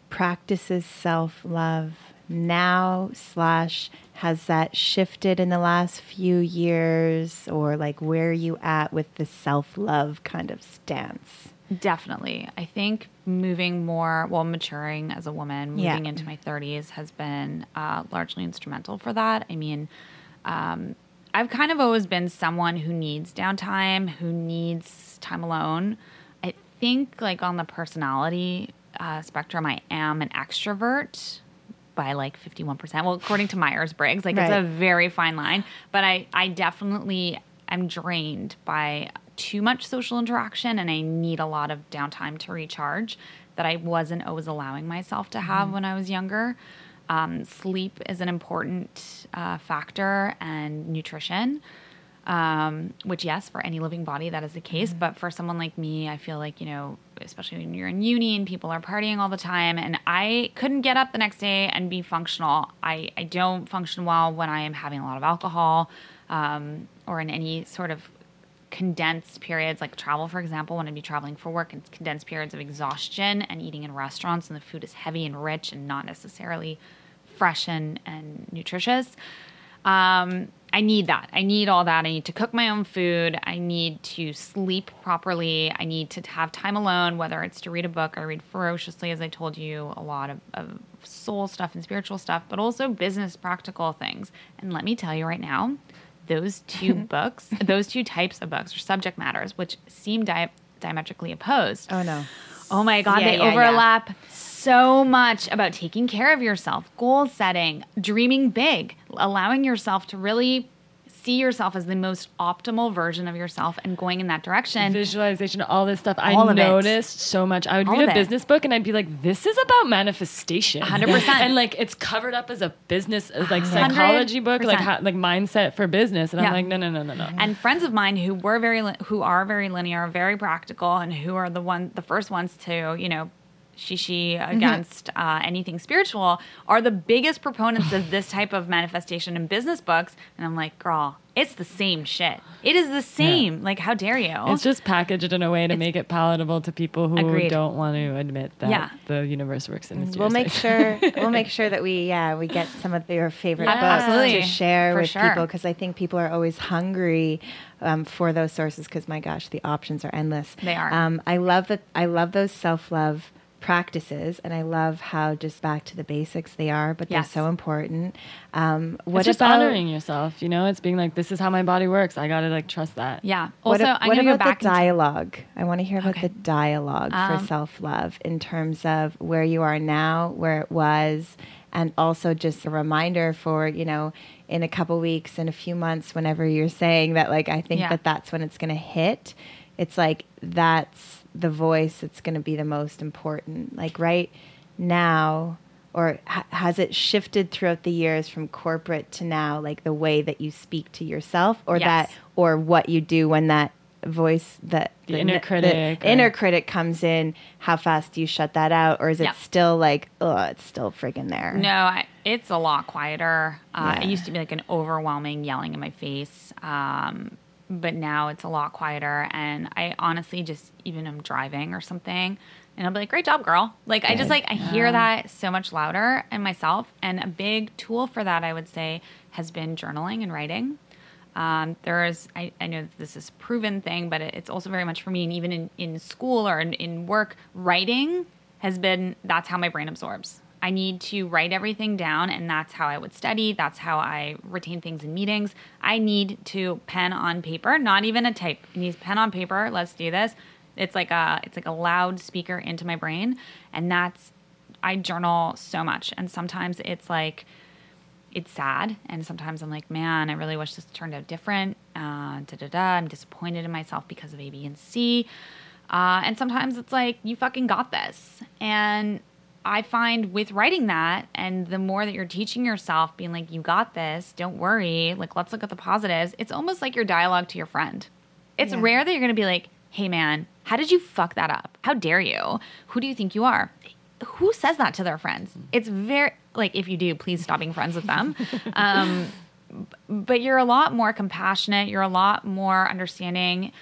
practices self love now slash has that shifted in the last few years or like where are you at with the self love kind of stance? Definitely. I think moving more, well, maturing as a woman, Yeah. moving into my 30s has been uh, largely instrumental for that. I mean, um, I've kind of always been someone who needs downtime, who needs time alone. I think, like, on the personality uh, spectrum, I am an extrovert by like 51%. Well, according to Myers Briggs, like, it's a very fine line, but I, I definitely am drained by too much social interaction and I need a lot of downtime to recharge that I wasn't always allowing myself to have when I was younger. Um, sleep is an important uh, factor and nutrition. Um, which yes, for any living body that is the case, but for someone like me, I feel like you know, especially when you're in uni and people are partying all the time, and I couldn't get up the next day and be functional. I I don't function well when I am having a lot of alcohol, um, or in any sort of condensed periods like travel for example when i'd be traveling for work and condensed periods of exhaustion and eating in restaurants and the food is heavy and rich and not necessarily fresh and, and nutritious. Um, i need that. I need all that. I need to cook my own food. I need to sleep properly. I need to have time alone whether it's to read a book i read ferociously as i told you a lot of, of soul stuff and spiritual stuff but also business practical things. And let me tell you right now those two (laughs) books, those two types of books or subject matters, which seem di- diametrically opposed. Oh no. Oh my God, Yeah, they yeah, yeah. overlap so much about taking care of yourself, goal setting, dreaming big, allowing yourself to really see yourself as the most optimal version of yourself and going in that direction. visualization, all this stuff. All I of it. noticed so much. I would All read a business book and I'd be like, "This is about manifestation, 100%. and like it's covered up as a business, like psychology book, like 100%. how, like mindset for business." And Yeah. I'm like, "No, no, no, no, no." and friends of mine who were very li- who are very linear, very practical, and who are the one the first ones to you know shishi against uh, anything spiritual are the biggest proponents of this type of manifestation in business books. And I'm like, girl, it's the same shit. It is the same. Like, how dare you? It's just packaged in a way to make it palatable to people who Agreed. don't want to admit that Yeah. the universe works in mysterious We'll make sure we'll (laughs) make sure that we yeah we get some of your favorite Yeah, books absolutely. to share For with sure. people because I think people are always hungry um, for those sources because my gosh the options are endless. They are. Um, I love that. I love those self love practices and I love how just back to the basics they are, but Yes. they're so important. Um, what it's just about honoring yourself. You know, it's being like, "This is how my body works. I gotta like trust that." yeah. What, Also, a- I'm what going to go about back the into- dialogue? I want to hear about Okay. the dialogue Um, for self love in terms of where you are now, where it was, and also just a reminder for you know in a couple weeks in a few months whenever you're saying that like i think Yeah. that that's when it's going to hit it's like that's the voice that's going to be the most important like right now or ha- has it shifted throughout the years from corporate to now like the way that you speak to yourself or Yes. that or what you do when that voice that The inner critic, the inner critic comes in how fast do you shut that out or is it still like oh it's still friggin' there No, I, it's a lot quieter. Uh, Yeah. It used to be like an overwhelming yelling in my face, um, but now it's a lot quieter. And I honestly just even I'm driving or something, and I'll be like, "Great job, girl!" Like I just like I hear that so much louder in myself. And a big tool for that, I would say, has been journaling and writing. Um, there's, I, I know this is a proven thing, but it, it's also very much for me. And even in, in school or in, in work, writing has been, that's how my brain absorbs. I need to write everything down, and that's how I would study. That's how I retain things in meetings. I need to pen on paper, not even a type. Need pen on paper. Let's do this. It's like a, it's like a loudspeaker into my brain, and that's, I journal so much, and sometimes it's like, it's sad and sometimes i'm like man i really wish this turned out different uh, da da da i'm disappointed in myself because of a b and c uh, and sometimes it's like you fucking got this and i find with writing that and the more that you're teaching yourself being like you got this don't worry like let's look at the positives it's almost like your dialogue to your friend it's Yeah. rare that you're to be like hey man how did you fuck that up how dare you who do you think you are who says that to their friends? It's very like if you do, please stop being friends with them. (laughs) Um, but you're a lot more compassionate. You're a lot more understanding.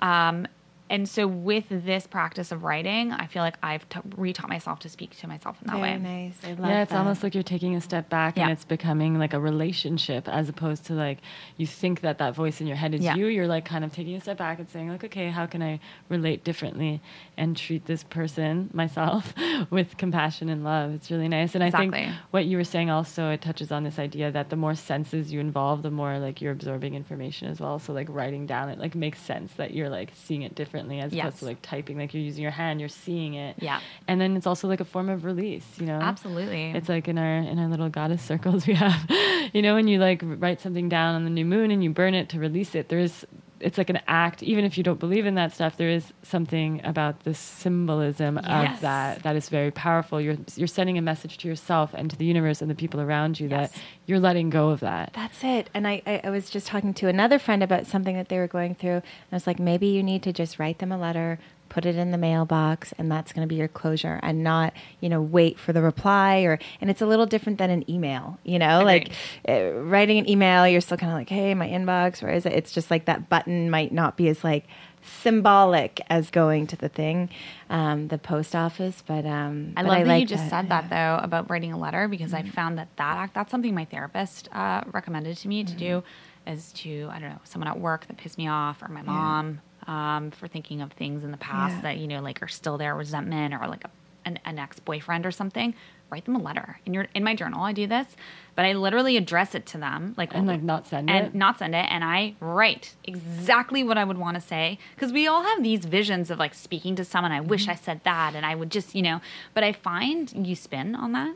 Um, and so with this practice of writing, I feel like I've t- retaught myself to speak to myself in that very way. nice i love yeah, it's that. almost like you're taking a step back and it's becoming like a relationship as opposed to like you think that that voice in your head is Yeah. you. You're like kind of taking a step back and saying like, okay, how can I relate differently and treat this person, myself, (laughs) with compassion and love? It's really nice. And I think what you were saying also it touches on this idea that the more senses you involve, the more like you're absorbing information as well. So like writing down it like makes sense that you're like seeing it differently as Yes. opposed to like typing like you're using your hand, you're seeing it. Yeah. And then it's also like a form of release, you know? Absolutely. It's like in our in our little goddess circles (laughs) we have, you know, when you like write something down on the new moon and you burn it to release it. There's it's like an act. Even if you don't believe in that stuff, there is something about the symbolism Yes. of that that is very powerful. You're you're sending a message to yourself and to the universe and the people around you Yes. that you're letting go of that. That's it. And I, I, I was just talking to another friend about something that they were going through. And I was like, maybe you need to just write them a letter, put it in the mailbox, and that's going to be your closure and not, you know, wait for the reply or, and it's a little different than an email, you know, Agreed. like uh, writing an email, you're still kind of like, hey, my inbox, where is it? It's just like that button might not be as like symbolic as going to the thing, um, the post office. But, um, I but love that like you just said that though about writing a letter because I found that that act that's something my therapist uh, recommended to me to do is to I don't know someone at work that pissed me off or my mom um, for thinking of things in the past Yeah. that you know like are still there resentment or like a, an, an ex boyfriend or something. Write them a letter in your in my journal. I do this, but I literally address it to them like And like not send it. and it. not send it and i write exactly what i would want to say because we all have these visions of like speaking to someone i Mm-hmm. wish i said that and i would just you know but i find you spin on that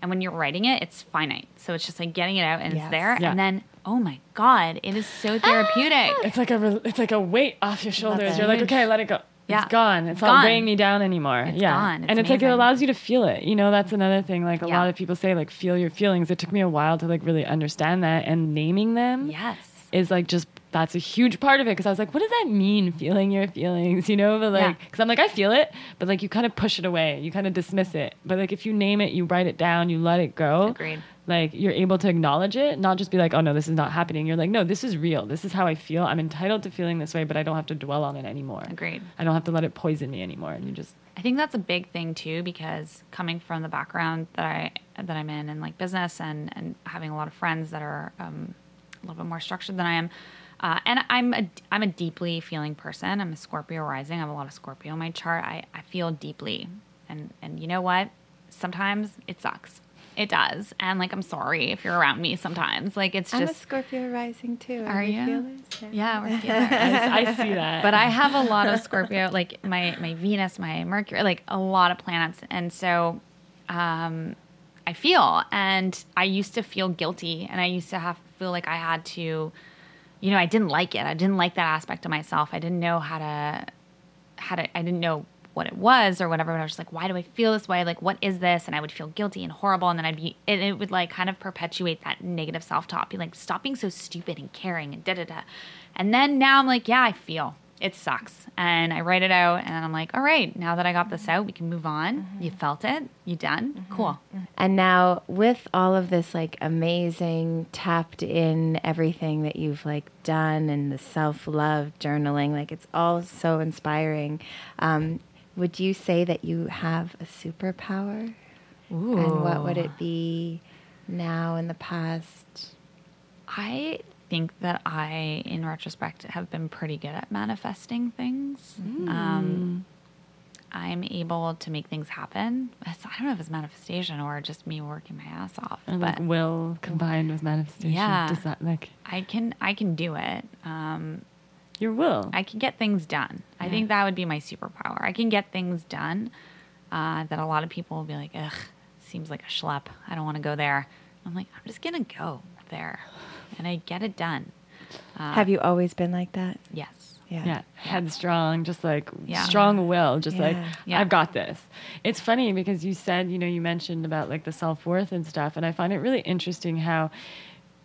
and when you're writing it it's finite so it's just like getting it out and it's there Yeah. and then oh my god it is so therapeutic ah! It's like a re- it's like a weight off your shoulders. it. You're like, okay, let it go. Yeah. It's gone. It's, It's not gone. weighing me down anymore. It's yeah. gone. It's and it's like it allows you to feel it. You know, that's mm-hmm. another thing. Like a Yeah. lot of people say, like feel your feelings. It took me a while to like really understand that, and naming them yes is like just that's a huge part of it. Because I was like, what does that mean? Feeling your feelings, (laughs) you know? But Yeah. like, because I'm like, I feel it, but like you kind of push it away. You kind of dismiss it. But like if you name it, you write it down, you let it go agreed like you're able to acknowledge it not just be like oh no this is not happening you're like no this is real this is how i feel i'm entitled to feeling this way but i don't have to dwell on it anymore Agreed. i don't have to let it poison me anymore and you just I think that's a big thing too, because coming from the background that I that I'm in, and like business, and and having a lot of friends that are um, a little bit more structured than I am, uh, and I'm a I'm a deeply feeling person. I'm a Scorpio rising. I have a lot of Scorpio in my chart. I, I feel deeply, and and you know what? Sometimes it sucks. It does, and like I'm sorry if you're around me. Sometimes, like it's I'm a just Scorpio rising too. Are we you? feelers? yeah, we're feelers. I, I see (laughs) that but I have a lot of (laughs) Scorpio, like my my Venus, my Mercury, like a lot of planets, and so um, I feel. And I used to feel guilty and I used to have feel like I had to, you know, I didn't like it. I didn't like that aspect of myself. I didn't know how to, how to, I didn't know what it was or whatever. But I was just like, why do I feel this way? Like, what is this? And I would feel guilty and horrible. And then I'd be, and it would like kind of perpetuate that negative self talk. Be like, stop being so stupid and caring and da da da. And then now I'm like, yeah, I feel it sucks. And I write it out and I'm like, all right, now that I got this out, we can move on. Mm-hmm. You felt it, you done, mm-hmm. cool. And now with all of this like amazing tapped in everything that you've like done and the self love journaling, like it's all so inspiring. Um, would you say that you have a superpower? Ooh. And what would it be now in the past? I think that I, in retrospect, have been pretty good at manifesting things. Mm. Um, I'm able to make things happen. I don't know if it's manifestation or just me working my ass off. but like will combined with manifestation. Yeah, does that like I can I can do it. Um, Your will. I can get things done. Yeah. I think that would be my superpower. I can get things done uh, that a lot of people will be like, ugh, seems like a schlep. I don't want to go there. I'm like, I'm just gonna go there and I get it done. Uh, Have you always been like that? Yes. Yeah. yeah. Headstrong, just like yeah. strong will, just yeah. like, yeah. I've got this. It's funny because you said, you know, you mentioned about like the self worth and stuff. And I find it really interesting how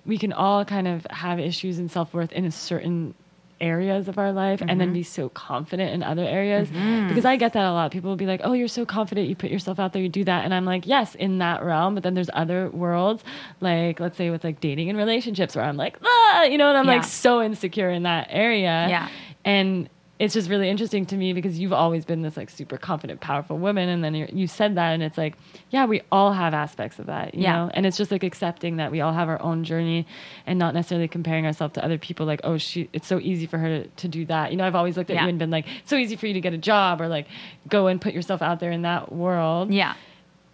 we can all kind of have issues in self worth in a certain areas of our life mm-hmm. and then mm-hmm. be so confident in other areas mm-hmm. because i get that a lot people will be like oh you're so confident you put yourself out there you do that and i'm like yes in that realm but then there's other worlds like let's say with like dating and relationships where i'm like ah you know and i'm yeah. like so insecure in that area yeah and it's just really interesting to me because you've always been this like super confident, powerful woman, and then you said that, and it's like, yeah, we all have aspects of that, you yeah. know, and it's just like accepting that we all have our own journey, and not necessarily comparing ourselves to other people. Like, oh, she, it's so easy for her to, to do that. You know, I've always looked at yeah. you and been like, so easy for you to get a job or like go and put yourself out there in that world. Yeah.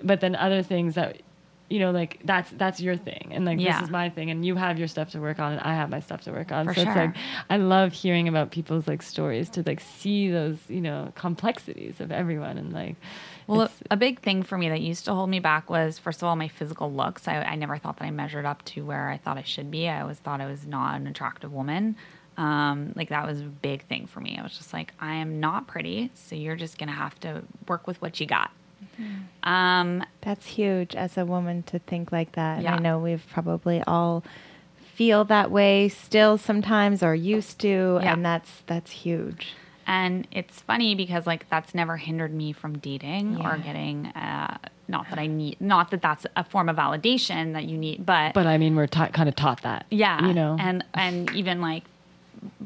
But then other things that you know, like that's that's your thing, and like yeah. this is my thing, and you have your stuff to work on, and I have my stuff to work on. For so sure. it's like I love hearing about people's like stories to like see those you know complexities of everyone, and like. Well, a big thing for me that used to hold me back was first of all my physical looks. I, I never thought that I measured up to where I thought I should be. I always thought I was not an attractive woman. Um, like that was a big thing for me. I was just like, I am not pretty, so you're just gonna have to work with what you got. Mm-hmm. Um, That's huge as a woman to think like that. Yeah. I know we've probably all feel that way still sometimes or used to yeah. and that's that's huge. And it's funny because like that's never hindered me from dating yeah. or getting uh, not that I need not that that's a form of validation that you need but But I mean we're ta- kind of taught that. Yeah. You know. And and even like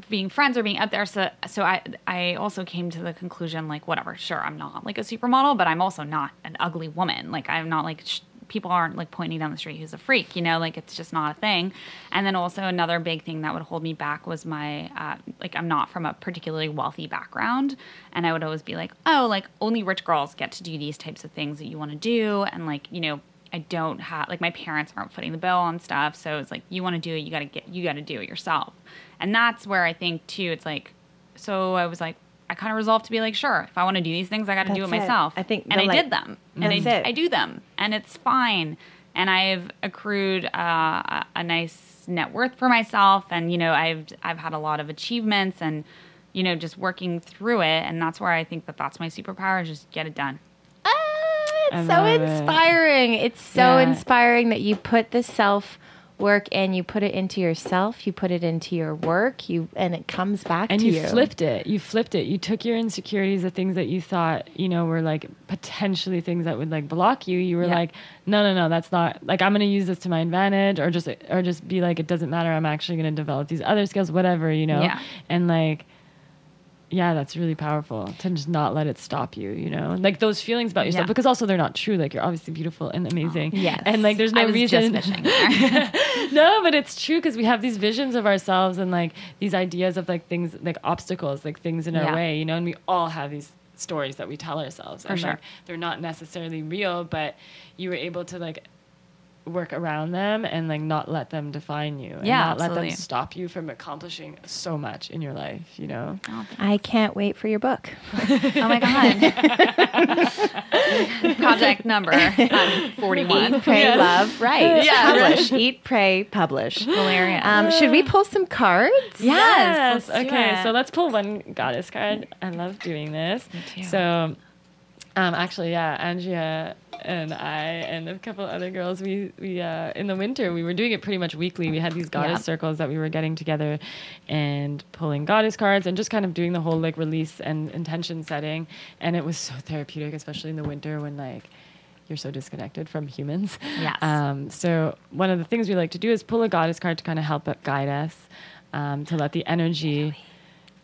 being friends or being out there. So, so I, I also came to the conclusion, like, whatever, sure, I'm not like a supermodel, but I'm also not an ugly woman. Like, I'm not like, sh- people aren't like pointing down the street who's a freak, you know, like it's just not a thing. And then also another big thing that would hold me back was my, uh, like, I'm not from a particularly wealthy background. And I would always be like, oh, like, only rich girls get to do these types of things that you want to do. And like, you know, I don't have like my parents aren't footing the bill on stuff, so it's like you want to do it, you got to get you got to do it yourself. And that's where I think too, it's like, so I was like, I kind of resolved to be like, sure, if I want to do these things, I got to do it myself. I think, and I like, did them, and I. I do them, and it's fine. And I've accrued uh, a nice net worth for myself, and you know, I've I've had a lot of achievements, and you know, just working through it, and that's where I think that that's my superpower is just get it done. Ah, it's so inspiring. It. It's so yeah. inspiring that you put the self work and you put it into yourself you put it into your work you and it comes back and to you, you. flipped it. You flipped it. You took your insecurities the things that you thought you know were like potentially things that would like block you. You were yeah. like no no no that's not like i'm going to use this to my advantage or just or just be like it doesn't matter. I'm actually going to develop these other skills whatever you know? Yeah. and like yeah, that's really powerful to just not let it stop you, you know, like those feelings about yourself, yeah. because also they're not true. Like you're obviously beautiful and amazing. Oh, yes. And like there's no reason. (laughs) (laughs) no, but it's true because we have these visions of ourselves and like these ideas of like things, like obstacles, like things in our yeah. way, you know, and we all have these stories that we tell ourselves. For and sure. Like, they're not necessarily real, but you were able to like work around them and like not let them define you and Yeah, not let absolutely. them stop you from accomplishing so much in your life you know Oh, I can't wait for your book. oh my god. (laughs) Project number um, 41. Eat, pray, love, right. Yeah. Publish. Eat, pray, publish. Hilarious. Um, should we pull some cards? Yes, let's okay so let's pull one goddess card i love doing this too. so um actually yeah andrea and i and a couple other girls we we uh in the winter we were doing it pretty much weekly we had these goddess Yeah. circles that we were getting together and pulling goddess cards and just kind of doing the whole like release and intention setting and it was so therapeutic especially in the winter when like you're so disconnected from humans Yes. um, so one of the things we like to do is pull a goddess card to kind of help guide us um, to let the energy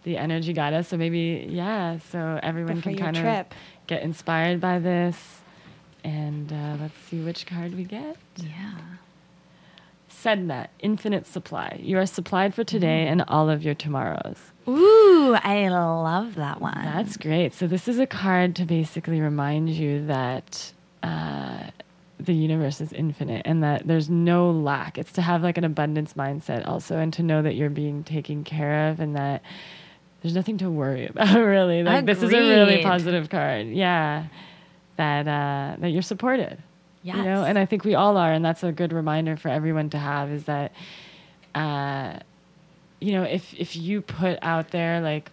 the energy guide us so maybe yeah so everyone Before can kind trip. Get inspired by this and uh, let's see which card we get yeah. sedna infinite supply you are supplied for today Mm. and all of your tomorrows Ooh, I love that one. That's great. So this is a card to basically remind you that uh, the universe is infinite and that there's no lack. It's to have like an abundance mindset also, and to know that you're being taken care of and that there's nothing to worry (laughs) about really. Like this is a really positive card. Yeah, that uh, that you're supported. You know, and I think we all are, and that's a good reminder for everyone to have is that. Uh, you know, if if you put out there like,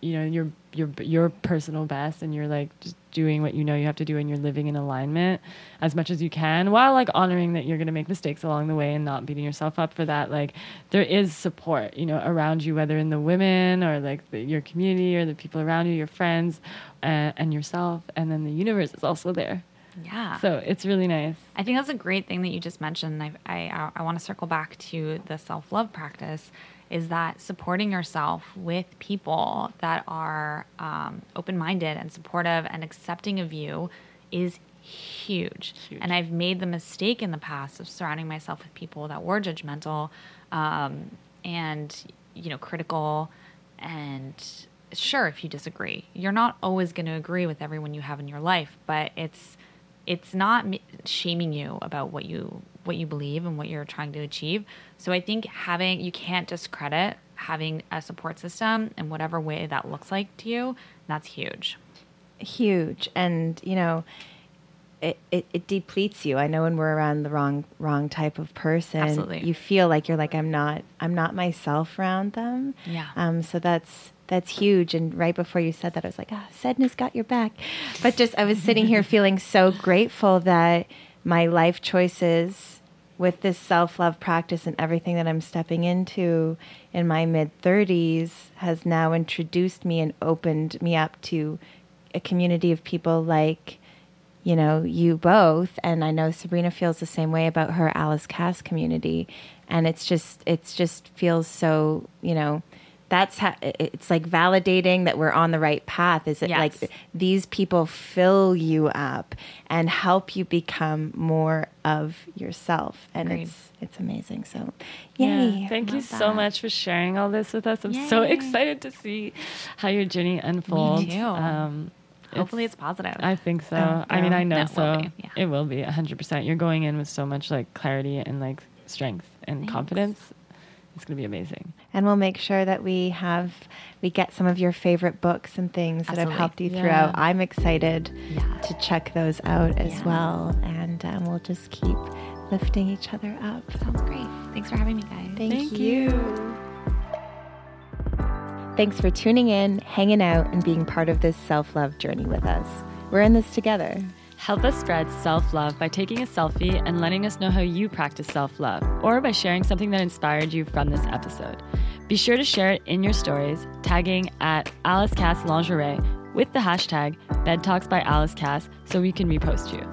you know, your your your personal best, and you're like just doing what you know you have to do, and you're living in alignment as much as you can, while like honoring that you're going to make mistakes along the way and not beating yourself up for that. Like, there is support, you know, around you, whether in the women or like the, your community or the people around you, your friends, uh, and yourself, and then the universe is also there. yeah. So it's really nice. I think that's a great thing that you just mentioned. I, I, I want to circle back to the self love practice is that supporting yourself with people that are um, open minded and supportive and accepting of you is huge. Huge. And I've made the mistake in the past of surrounding myself with people that were judgmental um, and, you know, critical and sure if you disagree you're not always going to agree with everyone you have in your life but it's it's not shaming you about what you what you believe and what you're trying to achieve. So i think having you can't discredit having a support system in whatever way that looks like to you. That's huge. Huge. And you know it, it, it depletes you. I know when we're around the wrong wrong type of person Absolutely. you feel like you're like i'm not i'm not myself around them. Yeah. um so that's that's huge. And right before you said that i was like ah Sedna's got your back. But just i was sitting here (laughs) feeling so grateful that my life choices with this self-love practice and everything that i'm stepping into in my mid 30s has now introduced me and opened me up to a community of people like you know you both. And i know sabrina feels the same way about her alice cass community. And it's just it's just feels so you know that's how it's like validating that we're on the right path is it Yes. like these people fill you up and help you become more of yourself and Agreed. it's it's amazing so yay Yeah. Thank you love so much for sharing all this with us. I'm so excited to see how your journey unfolds. too. Um, hopefully it's positive I think so. Oh, I mean. I know No, so. will be, yeah. It will be 100%. You're going in with so much like clarity and like strength and Thanks. confidence. It's going to be amazing. and we'll make sure that we have we get some of your favorite books and things that have helped you Yeah. throughout. I'm excited Yeah. to check those out as Yes. well. And um, we'll just keep lifting each other up. Sounds great. Thanks for having me guys. Thank, you. Thanks for tuning in hanging out and being part of this self-love journey with us. We're in this together Help us spread self love by taking a selfie and letting us know how you practice self love, or by sharing something that inspired you from this episode. Be sure to share it in your stories, tagging at Alice Cass Lingerie with the hashtag Bed Talks by Alice Cass so we can repost you.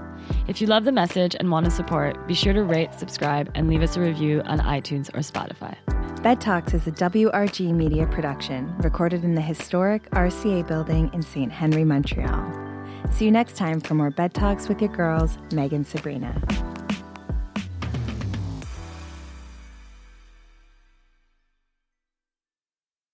If you love the message and want to support, be sure to rate, subscribe, and leave us a review on iTunes or Spotify. Bed Talks is a WRG media production recorded in the historic RCA building in St. Henry, Montreal. See you next time for more Bed Talks with your girls, Meg and Sabrina.